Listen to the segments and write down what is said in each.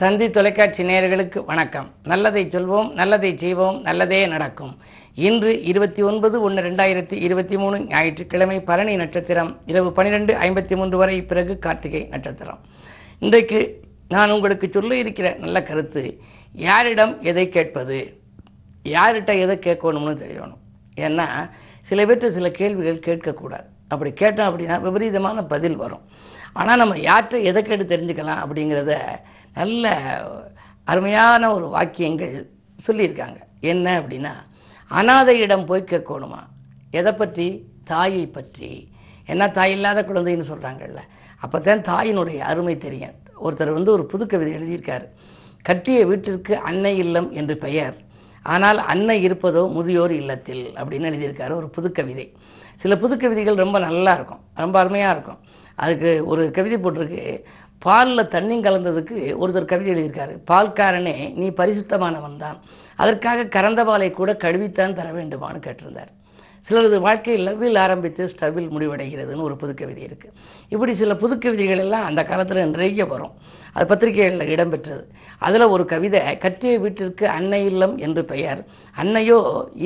தந்தி தொலைக்காட்சி நேயர்களுக்கு வணக்கம். நல்லதை சொல்வோம் நல்லதை செய்வோம் நல்லதே நடக்கும். இன்று இருபத்தி ஒன்பது ஒன்று ரெண்டாயிரத்தி இருபத்தி மூணு ஞாயிற்றுக்கிழமை பரணி நட்சத்திரம் இரவு பன்னிரெண்டு ஐம்பத்தி மூன்று வரை பிறகு கார்த்திகை நட்சத்திரம். இன்றைக்கு நான் உங்களுக்கு சொல்ல இருக்கிற நல்ல கருத்து யாரிடம் எதை கேட்பது? யார்கிட்ட எதை கேட்கணும்னு தெரியணும். ஏன்னா சில பேர்ட்ட சில கேள்விகள் கேட்கக்கூடாது. அப்படி கேட்டோம் அப்படின்னா விபரீதமான பதில் வரும். ஆனால் நம்ம யார்கிட்ட எதை கேட்டு தெரிஞ்சுக்கலாம் அப்படிங்கிறத நல்ல அருமையான ஒரு வாக்கியங்கள் சொல்லியிருக்காங்க. என்ன அப்படின்னா அனாதையிடம் போய் கேட்கணுமா? எதை பற்றி? தாயை பற்றி. என்ன தாய் இல்லாத குழந்தைன்னு சொல்கிறாங்கல்ல அப்போ தான் தாயினுடைய அருமை தெரியும். ஒருத்தர் வந்து ஒரு புது கவிதை எழுதியிருக்காரு. கட்டிய வீட்டிற்கு அன்னை இல்லம் என்று பெயர். ஆனால் அன்னை இருப்பதோ முதியோர் இல்லத்தில் அப்படின்னு எழுதியிருக்காரு ஒரு புது கவிதை. சில புது கவிதைகள் ரொம்ப நல்லா இருக்கும். ரொம்ப அருமையாக இருக்கும். அதுக்கு ஒரு கவிதை போட்டிருக்கு. பாலில் தண்ணி கலந்ததுக்கு ஒருத்தர் கவிதை எழுதியிருக்காரு. பால்காரனே நீ பரிசுத்தமானவன் தான் அதற்காக கறந்த பாலை கூட கழுவித்தான் தர வேண்டுமான்னு கேட்டிருந்தார். சிலரது வாழ்க்கை லவ்வில் ஆரம்பித்து ஸ்டவ்வில் முடிவடைகிறதுன்னு ஒரு புது கவிதை இருக்குது இப்படி சில புது கவிதைகள் எல்லாம் அந்த காலத்தில் நிறைய வரும். அது பத்திரிகைகளில் இடம்பெற்றது. அதில் ஒரு கவிதை கட்டிய வீட்டிற்கு அன்னை இல்லம் என்று பெயர். அன்னையோ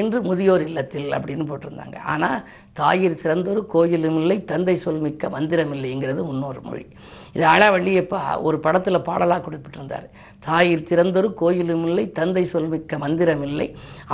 இன்று முதியோர் இல்லத்தில் அப்படின்னு போட்டிருந்தாங்க. ஆனால் தாயிர் சிறந்தொரு கோயிலும் இல்லை தந்தை சொல் மிக்க மந்திரம் இல்லைங்கிறது முன்னொரு மொழி. இது அழவள்ளியப்பா ஒரு படத்தில் பாடலாக குறிப்பிட்டிருந்தார். தாயிர் சிறந்தொரு கோயிலும் இல்லை தந்தை சொல்மிக்க மந்திரம் இல்லை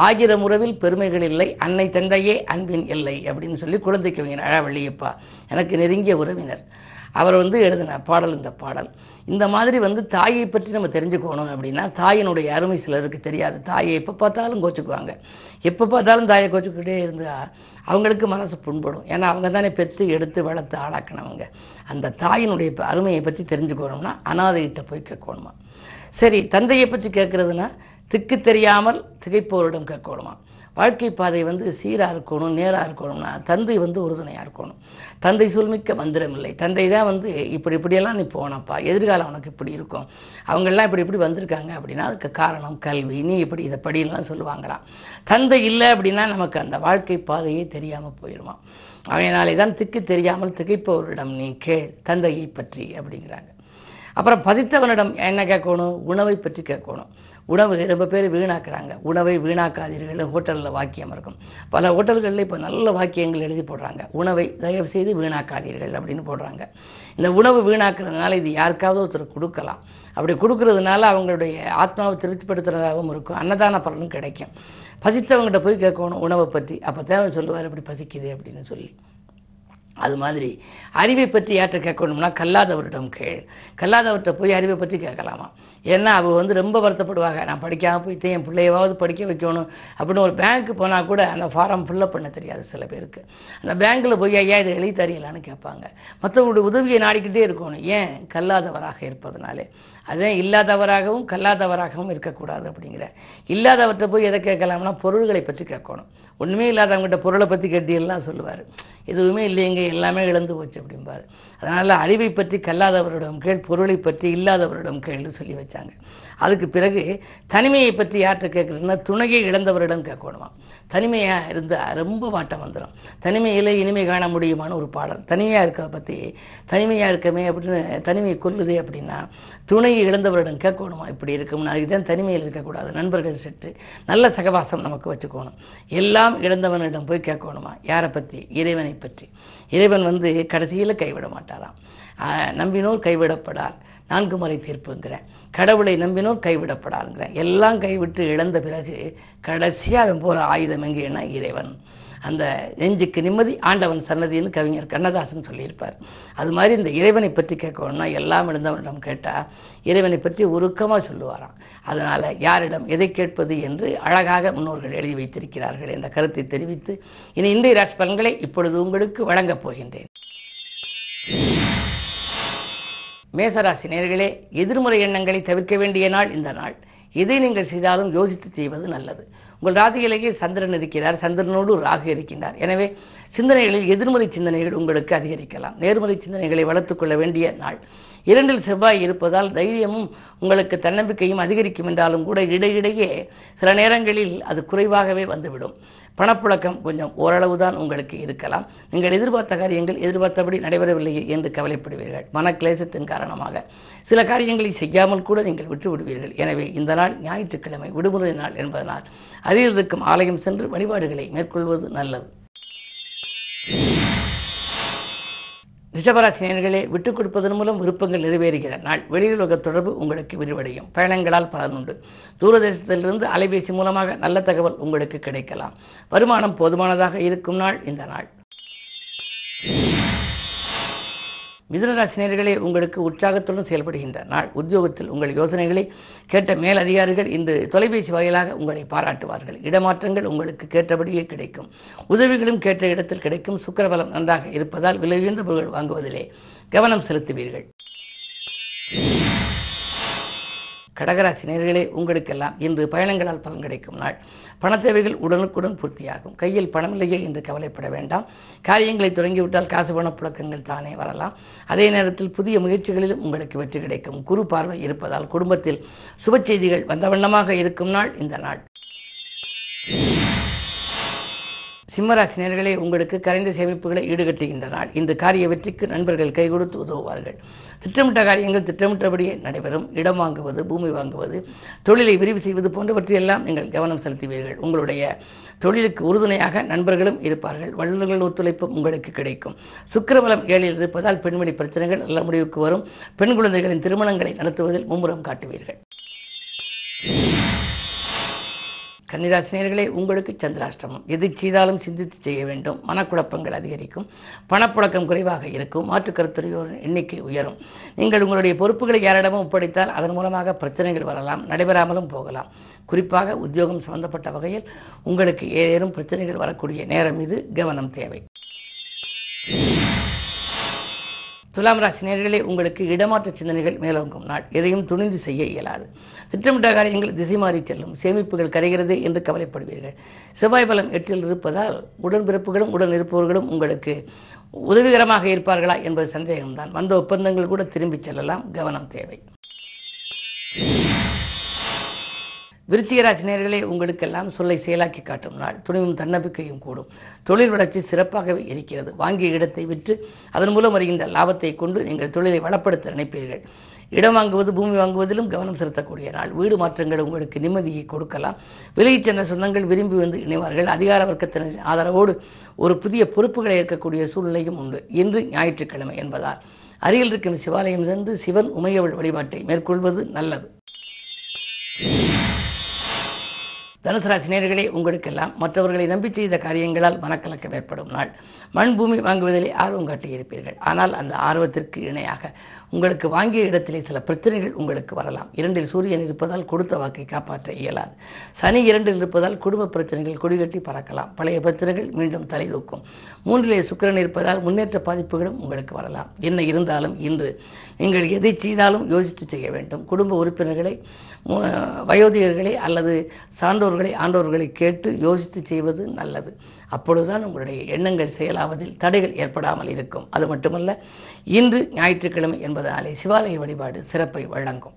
ஆயிரம் உறவில் பெருமைகள் இல்லை அன்னை தந்தையே அன்பின் இல்லை அப்படின்னு சொல்லி குழந்தைக்கு கவிஞர் அழவள்ளியப்பா எனக்கு நெருங்கிய உறவினர். அவர் வந்து எழுதின பாடல் இந்த பாடல். இந்த மாதிரி வந்து தாயை பற்றி நம்ம தெரிஞ்சுக்கணும் அப்படின்னா தாயினுடைய அருமை சிலருக்கு தெரியாது. தாயை எப்போ பார்த்தாலும் கோச்சுக்குவாங்க. எப்போ பார்த்தாலும் தாயை கோச்சுக்கிட்டே இருந்தால் அவங்களுக்கு மனசு புண்படும். ஏன்னா அவங்க தானே பெற்று எடுத்து வளர்த்து ஆளாக்கினவங்க. அந்த தாயினுடைய அருமையை பற்றி தெரிஞ்சுக்கணும்னா அனாதைகிட்ட போய் கேட்கணுமா? சரி தந்தையை பற்றி கேட்குறதுனா திக்கு தெரியாமல் திகைப்போரிடம் கேட்கணுமா? வாழ்க்கை பாதை வந்து சீராக இருக்கணும் நேராக இருக்கணும்னா தந்தை வந்து உறுதுணையாக இருக்கணும். தந்தை சொல்மிக்க மந்திரம் இல்லை. தந்தை தான் வந்து இப்படி இப்படியெல்லாம் நீ போனப்பா எதிர்காலம் உனக்கு இப்படி இருக்கும். அவங்கெல்லாம் இப்படி இப்படி வந்திருக்காங்க அப்படின்னா அதுக்கு காரணம் கல்வி. நீ இப்படி இதை படியெல்லாம் சொல்லுவாங்களாம். தந்தை இல்லை அப்படின்னா நமக்கு அந்த வாழ்க்கை பாதையே தெரியாமல் போயிடுவான். அவனாலே தான் திக்கு தெரியாமல் திகைப்பவரிடம் நீ கேள் தந்தையை பற்றி அப்படிங்கிறாங்க. அப்புறம் பதித்தவனிடம் என்ன கேட்கணும்? உணவை பற்றி கேட்கணும். உணவு ரொம்ப பேர் வீணாக்குறாங்க. உணவை வீணாக்காதீர்கள். ஹோட்டலில் வாக்கியம் இருக்கும். பல ஹோட்டல்களில் இப்போ நல்ல வாக்கியங்கள் எழுதி போடுறாங்க. உணவை தயவு செய்து வீணாக்காதீர்கள் அப்படின்னு போடுறாங்க. இந்த உணவு வீணாக்குறதுனால இது யாருக்காவது ஒருத்தர் கொடுக்கலாம். அப்படி கொடுக்கறதுனால அவங்களுடைய ஆத்மாவை திருப்திப்படுத்துறதாகவும் இருக்கும். அன்னதான பலனும் கிடைக்கும். பசித்தவங்ககிட்ட போய் கேட்கணும் உணவை பற்றி அப்போ தேவன் சொல்லுவார் இப்படி பசிக்குது அப்படின்னு சொல்லி. அது மாதிரி அறிவை பற்றி யார்கிட்ட கேட்கணும்னா கல்லாதவரிடம் கேள். கல்லாதவர்கிட்ட போய் அறிவை பற்றி கேட்கலாமா? ஏன்னா அவள் வந்து ரொம்ப வருத்தப்படுவாங்க. நான் படிக்காமல் போயிட்டு என் பிள்ளையவாவது படிக்க வைக்கணும் அப்படின்னு ஒரு பேங்க்கு போனால் கூட அந்த ஃபார்ம் ஃபில்லப் பண்ண தெரியாது சில பேருக்கு. அந்த பேங்க்கில் போய் ஐயா இதை எழுதி தரீங்களான்னு கேட்பாங்க. மற்றவங்களுடைய உதவியை நாடிக்கிட்டே இருக்கணும். ஏன்? கல்லாதவராக இருப்பதனாலே. அதே இல்லாதவராகவும் கல்லாதவராகவும் இருக்கக்கூடாது அப்படிங்கிற. இல்லாதவர்கிட்ட போய் எதை கேட்கலாம்னா பொருள்களை பற்றி கேட்கணும். ஒன்றுமே இல்லாதவங்ககிட்ட பொருளை பற்றி கேட்டீங்கன்னா சொல்லுவார். எதுவுமே இல்லைங்க எல்லாமே இழந்து போச்சு அப்படிம்பாரு. அதனால் அறிவை பற்றி கல்லாதவரிடம் கேள் பொருளை பற்றி இல்லாதவரிடம் கேள்னு சொல்லி வச்சாங்க. அதுக்கு பிறகு தனிமையை பற்றி யார்கிட்ட கேட்குறதுன்னா துணையை இழந்தவரிடம் கேட்கணுமா? தனிமையாக இருந்தால் ரொம்ப வாட்டம் வந்துடும் தனிமையில் இனிமை காண முடியுமான்னு ஒரு பாடல். தனிமையாக இருக்க பற்றி தனிமையாக இருக்கமே அப்படின்னு தனிமையை கொல்லுது அப்படின்னா துணையை இழந்தவரிடம் கேட்கணுமா? இப்படி இருக்கும்னு அதுதான் தனிமையில் இருக்கக்கூடாது. நண்பர்கள் செட்டு. நல்ல சகவாசம் நமக்கு வச்சுக்கணும். எல்லாம் இழந்தவனிடம் போய் கேட்கணுமா? யாரை பற்றி இறைவனை பற்றி. இறைவன் வந்து கடைசியில் கைவிட மாட்டான். மாட்டாராம். நம்பினோர் கைவிடப்படார் நான்கு முறை தீர்ப்புங்கிறேன். கடவுளை நம்பினோர் கைவிடப்படாருங்கிறேன் எல்லாம் கைவிட்டு இழந்த பிறகு கடைசியாக அவன் போகிற ஆயுதம் எங்கேன்னா இறைவன். அந்த நெஞ்சுக்கு நிம்மதி ஆண்டவன் சன்னதின்னு கவிஞர் கண்ணதாசன் சொல்லியிருப்பார். அது மாதிரி இந்த இறைவனை பற்றி கேட்கணும்னா எல்லாம் இருந்தவனிடம் கேட்டால் இறைவனை பற்றி உருக்கமாக சொல்லுவாராம். அதனால் யாரிடம் எதை கேட்பது என்று அழகாக முன்னோர்கள் எழுதி வைத்திருக்கிறார்கள் என்ற கருத்தை தெரிவித்து இனி இந்திய ராசி பலன்களை இப்பொழுது உங்களுக்கு வழங்கப் போகின்றேன். மேசராசி நேர்களே எதிர்மறை எண்ணங்களை தவிர்க்க வேண்டிய நாள் இந்த நாள். எதை நீங்கள் செய்தாலும் யோசித்து செய்வது நல்லது. உங்கள் ராசியிலேயே சந்திரன் இருக்கிறார் சந்திரனோடு ராகு இருக்கின்றார். எனவே சிந்தனைகளில் எதிர்மறை சிந்தனைகள் உங்களுக்கு அதிகரிக்கலாம். நேர்மறை சிந்தனைகளை வளர்த்துக் கொள்ள வேண்டிய நாள். இரண்டில் செவ்வாய் இருப்பதால் தைரியமும் உங்களுக்கு தன்னம்பிக்கையும் அதிகரிக்கும் என்றாலும் கூட இடையிடையே சில நேரங்களில் அது குறைவாகவே வந்துவிடும். பணப்புழக்கம் கொஞ்சம் ஓரளவு தான் உங்களுக்கு இருக்கலாம். நீங்கள் எதிர்பார்த்த காரியங்கள் எதிர்பார்த்தபடி நடைபெறவில்லையே என்று கவலைப்படுவீர்கள். மனக்லேசத்தின் காரணமாக. சில காரியங்களை செய்யாமல் கூட நீங்கள் விட்டு விடுவீர்கள் எனவே இந்த நாள் ஞாயிற்றுக்கிழமை விடுமுறை நாள் என்பதனால் அதில் இருக்கும் ஆலயம் சென்று வழிபாடுகளை மேற்கொள்வது நல்லது. ரிஷபராசினியர்களே விட்டுக் கொடுப்பதன் மூலம் விருப்பங்கள் நிறைவேறுகிற நாள். வெளியுலக தொடர்பு உங்களுக்கு விரிவடையும். பயணங்களால் பலனுண்டு தூரதேசத்திலிருந்து அலைபேசி மூலமாக நல்ல தகவல் உங்களுக்கு கிடைக்கலாம். வருமானம் போதுமானதாக இருக்கும் நாள் இந்த நாள். மிதனராசினியர்களே உங்களுக்கு உற்சாகத்துடன் செயல்படுகின்ற நாள். உத்தியோகத்தில் உங்கள் யோசனைகளை கேட்ட மேல் அதிகாரிகள் இன்று தொலைபேசி வாயிலாக உங்களை பாராட்டுவார்கள். இடமாற்றங்கள் உங்களுக்கு கேட்டபடியே கிடைக்கும். உதவிகளும் கேட்ட இடத்தில் கிடைக்கும். சுக்கரபலம் நன்றாக இருப்பதால் விலை உயர்ந்த பொருட்கள் வாங்குவதிலே கவனம் செலுத்துவீர்கள். கடகராசி நேர்களே உங்களுக்கெல்லாம் இன்று பயணங்களால் பலன் கிடைக்கும் நாள். பணத்தேவைகள் உடனுக்குடன் பூர்த்தியாகும். கையில் பணமில்லையே என்று கவலைப்பட வேண்டாம். காரியங்களை தொடங்கிவிட்டால் காசு பண புழக்கங்கள் தானே வரலாம். அதே நேரத்தில் புதிய முயற்சிகளிலும் உங்களுக்கு வெற்றி கிடைக்கும். குறு பார்வை இருப்பதால் குடும்பத்தில் சுப செய்திகள் வந்த வண்ணமாக இருக்கும் நாள் இந்த நாள். சிம்மராசி நேர்களே உங்களுக்கு கரைந்த சேமிப்புகளை ஈடுகட்டுகின்ற நாள் இந்த காரிய வெற்றிக்கு நண்பர்கள் கை கொடுத்து உதவுவார்கள். திட்டமிட்ட காரியங்கள் திட்டமிட்டபடியே நடைபெறும். இடம் வாங்குவது பூமி வாங்குவது தொழிலை விரிவு செய்வது போன்றவற்றையெல்லாம் நீங்கள் கவனம் செலுத்துவீர்கள். உங்களுடைய தொழிலுக்கு உறுதுணையாக நண்பர்களும் இருப்பார்கள். வல்லுநர்கள் ஒத்துழைப்பும் உங்களுக்கு கிடைக்கும். சுக்கரபலம் ஏழில் இருப்பதால் பெண்வெளி பிரச்சனைகள் நல்ல முடிவுக்கு வரும். பெண் குழந்தைகளின் திருமணங்களை நடத்துவதில் மும்முரம் காட்டுவீர்கள். கன்னிராசினியர்களே உங்களுக்கு சந்திராஷ்டமம். எது செய்தாலும் சிந்தித்து செய்ய வேண்டும். மனக்குழப்பங்கள் அதிகரிக்கும். பணப்புழக்கம் குறைவாக இருக்கும். மாற்றுக் கருத்துறையோரின் எண்ணிக்கை உயரும். நீங்கள் உங்களுடைய பொறுப்புகளை யாரிடமும் ஒப்படைத்தால் அதன் மூலமாக பிரச்சனைகள் வரலாம் நடைபெறாமலும் போகலாம். குறிப்பாக உத்தியோகம் சம்பந்தப்பட்ட வகையில் உங்களுக்கு ஏதேனும் பிரச்சனைகள் வரக்கூடிய நேரம் இது கவனம் தேவை. துலாம் ராசி நேர்களே உங்களுக்கு இடமாற்ற சிந்தனைகள் மேலோங்கும் நாள். எதையும் துணிந்து செய்ய இயலாது. திட்டமிட்ட காரியங்கள் திசை மாறி செல்லும். சேமிப்புகள் கரைகிறது என்று கவலைப்படுவீர்கள். செவ்வாய் பலம் எட்டில் இருப்பதால் உடன்பிறப்புகளும் உடன் இருப்பவர்களும் உங்களுக்கு உதவிகரமாக இருப்பார்களா என்பது சந்தேகம்தான். வந்த ஒப்பந்தங்கள் கூட திரும்பிச் செல்லலாம். கவனம் தேவை. விருச்சிகராசினியர்களே உங்களுக்கெல்லாம் சொல்லை செயலாக்கி காட்டும் நாள். துணிவும் தன்னம்பிக்கையும் கூடும். தொழில் வளர்ச்சி சிறப்பாகவே இருக்கிறது. வாங்கிய இடத்தை விற்று அதன் மூலம் வருகின்ற லாபத்தை கொண்டு நீங்கள் தொழிலை வளப்படுத்த நினைப்பீர்கள். இடம் வாங்குவது பூமி வாங்குவதிலும் கவனம் செலுத்தக்கூடிய நாள். வீடு மாற்றங்கள் உங்களுக்கு நிம்மதியை கொடுக்கலாம். விலகிச் சென்ற சொந்தங்கள் விரும்பி வந்து இணைவார்கள். அதிகார வர்க்கத்தினர் ஆதரவோடு ஒரு புதிய பொறுப்புகளை ஏற்கக்கூடிய சூழ்நிலையும் உண்டு. இன்று ஞாயிற்றுக்கிழமை என்பதால். அருகில் இருக்கும் சிவாலயம் சென்று சிவன் உமையவள் வழிபாட்டை மேற்கொள்வது நல்லது. தனுசு ராசி நேர்களே உங்களுக்கெல்லாம் மற்றவர்களை நம்பி செய்த காரியங்களால் மனக்கலக்கம் ஏற்படும் நாள். மண் பூமி வாங்குவதிலே ஆர்வம் காட்டியிருப்பீர்கள். ஆனால் அந்த ஆர்வத்திற்கு இணையாக உங்களுக்கு வாங்கிய இடத்திலே சில பிரச்சனைகள் உங்களுக்கு வரலாம். இரண்டில் சூரியன் இருப்பதால் கொடுத்த வாக்கை காப்பாற்ற இயலாது. சனி இரண்டில் இருப்பதால் குடும்ப பிரச்சனைகள் கொடிகட்டி பறக்கலாம். பழைய பிரச்சனைகள் மீண்டும் தலை தூக்கும். மூன்றிலே சுக்கிரன் இருப்பதால் முன்னேற்ற பாதிப்புகளும் உங்களுக்கு வரலாம். என்ன இருந்தாலும் இன்று நீங்கள் எதை செய்தாலும் யோசித்து செய்ய வேண்டும். குடும்ப உறுப்பினர்களை வயோதிகர்களை அல்லது சான்றோர்களை ஆண்டோர்களை கேட்டு யோசித்து செய்வது நல்லது. அப்பொழுதுதான் உங்களுடைய எண்ணங்கள் செயலாவதில் தடைகள் ஏற்படாமல் இருக்கும். அது மட்டுமல்ல இன்று ஞாயிற்றுக்கிழமை என்பதனாலே சிவாலய வழிபாடு சிறப்பை வழங்கும்.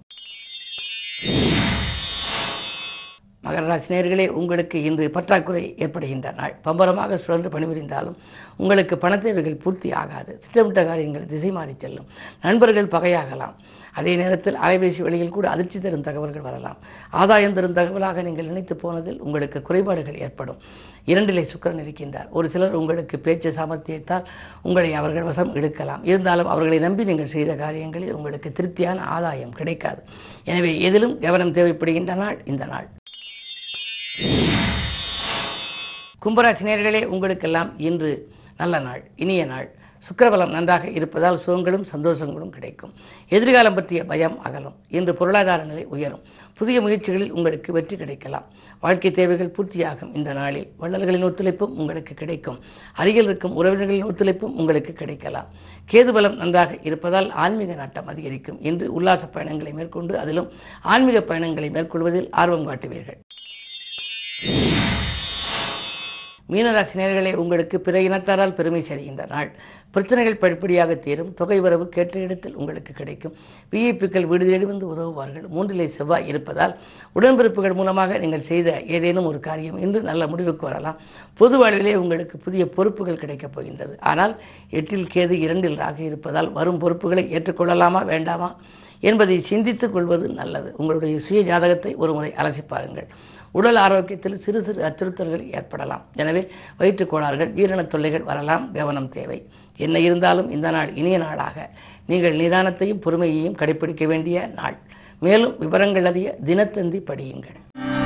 மகராசினியர்களே உங்களுக்கு இன்று பற்றாக்குறை ஏற்படுகின்ற நாள். பம்பரமாக சுழன்று பணிபுரிந்தாலும் உங்களுக்கு பணத்தேவைகள் பூர்த்தி ஆகாது. திட்டமிட்ட காரியங்கள் திசை மாறி செல்லும். நண்பர்கள் பகையாகலாம். அதே நேரத்தில் அலைபேசி வழியில் கூட அதிர்ச்சி தரும் தகவல்கள் வரலாம். ஆதாயம் தரும் தகவலாக நீங்கள் நினைத்து போனதில் உங்களுக்கு குறைபாடுகள் ஏற்படும். இரண்டிலே சுக்கிரன் இருக்கின்றார். ஒரு சிலர் உங்களுக்கு பேச்சு சாமர்த்தியத்தால் உங்களை அவர்கள் வசம் இழுக்கலாம். இருந்தாலும் அவர்களை நம்பி நீங்கள் செய்த காரியங்களில் உங்களுக்கு திருப்தியான ஆதாயம் கிடைக்காது. எனவே எதிலும் கவனம் தேவைப்படுகின்ற நாள் இந்த நாள். கும்பராசி நேர்களே உங்களுக்கெல்லாம் இன்று நல்ல நாள் இனிய நாள். சுக்கிரபலம் நன்றாக இருப்பதால் சுகங்களும் சந்தோஷங்களும் கிடைக்கும். எதிர்காலம் பற்றிய பயம் அகலும். இன்று பொருளாதார நிலை உயரும். புதிய முயற்சிகளில் உங்களுக்கு வெற்றி கிடைக்கலாம். வாழ்க்கை தேவைகள் பூர்த்தியாகும் இந்த நாளில். வள்ளல்களின் ஒத்துழைப்பும் உங்களுக்கு கிடைக்கும். அருகில் இருக்கும் உறவினர்களின் ஒத்துழைப்பும் உங்களுக்கு கிடைக்கலாம். கேதுபலம் நன்றாக இருப்பதால் ஆன்மீக நாட்டம் அதிகரிக்கும். இன்று உல்லாச பயணங்களை மேற்கொண்டு அதிலும் ஆன்மீக பயணங்களை மேற்கொள்வதில் ஆர்வம் காட்டுவீர்கள். மீனராசி நேர்களே உங்களுக்கு பிற இனத்தாரால் பெருமை சேர்கின்ற நாள். பிரச்சனைகள் படிப்படியாக தீரும். தொகை வரவு கேட்ட இடத்தில் உங்களுக்கு கிடைக்கும். விஐபிக்கள் வீடு தேடி வந்து உதவுவார்கள். மூன்றிலே செவ்வாய் இருப்பதால் உடன்பிறப்புகள் மூலமாக நீங்கள் செய்த ஏதேனும் ஒரு காரியம் இன்று நல்ல முடிவுக்கு வரலாம். பொது வாழ்விலே உங்களுக்கு புதிய பொறுப்புகள் கிடைக்கப் போகின்றது. ஆனால் எட்டில் கேது இரண்டில் ராக இருப்பதால் வரும் பொறுப்புகளை ஏற்றுக்கொள்ளலாமா வேண்டாமா என்பதை சிந்தித்துக் கொள்வது நல்லது. உங்களுடைய சுய ஜாதகத்தை ஒருமுறை அலசி பாருங்கள். உடல் ஆரோக்கியத்தில் சிறு சிறு அச்சுறுத்தல்கள் ஏற்படலாம். எனவே வயிற்றுக் கோளாறுகள் ஜீரண தொல்லைகள் வரலாம். கவனம் தேவை. என்ன இருந்தாலும் இந்த நாள் இனிய நாளாக. நீங்கள் நிதானத்தையும் பொறுமையையும் கடைபிடிக்க வேண்டிய நாள். மேலும் விவரங்கள் அறிய தினத்தந்தி படியுங்கள்.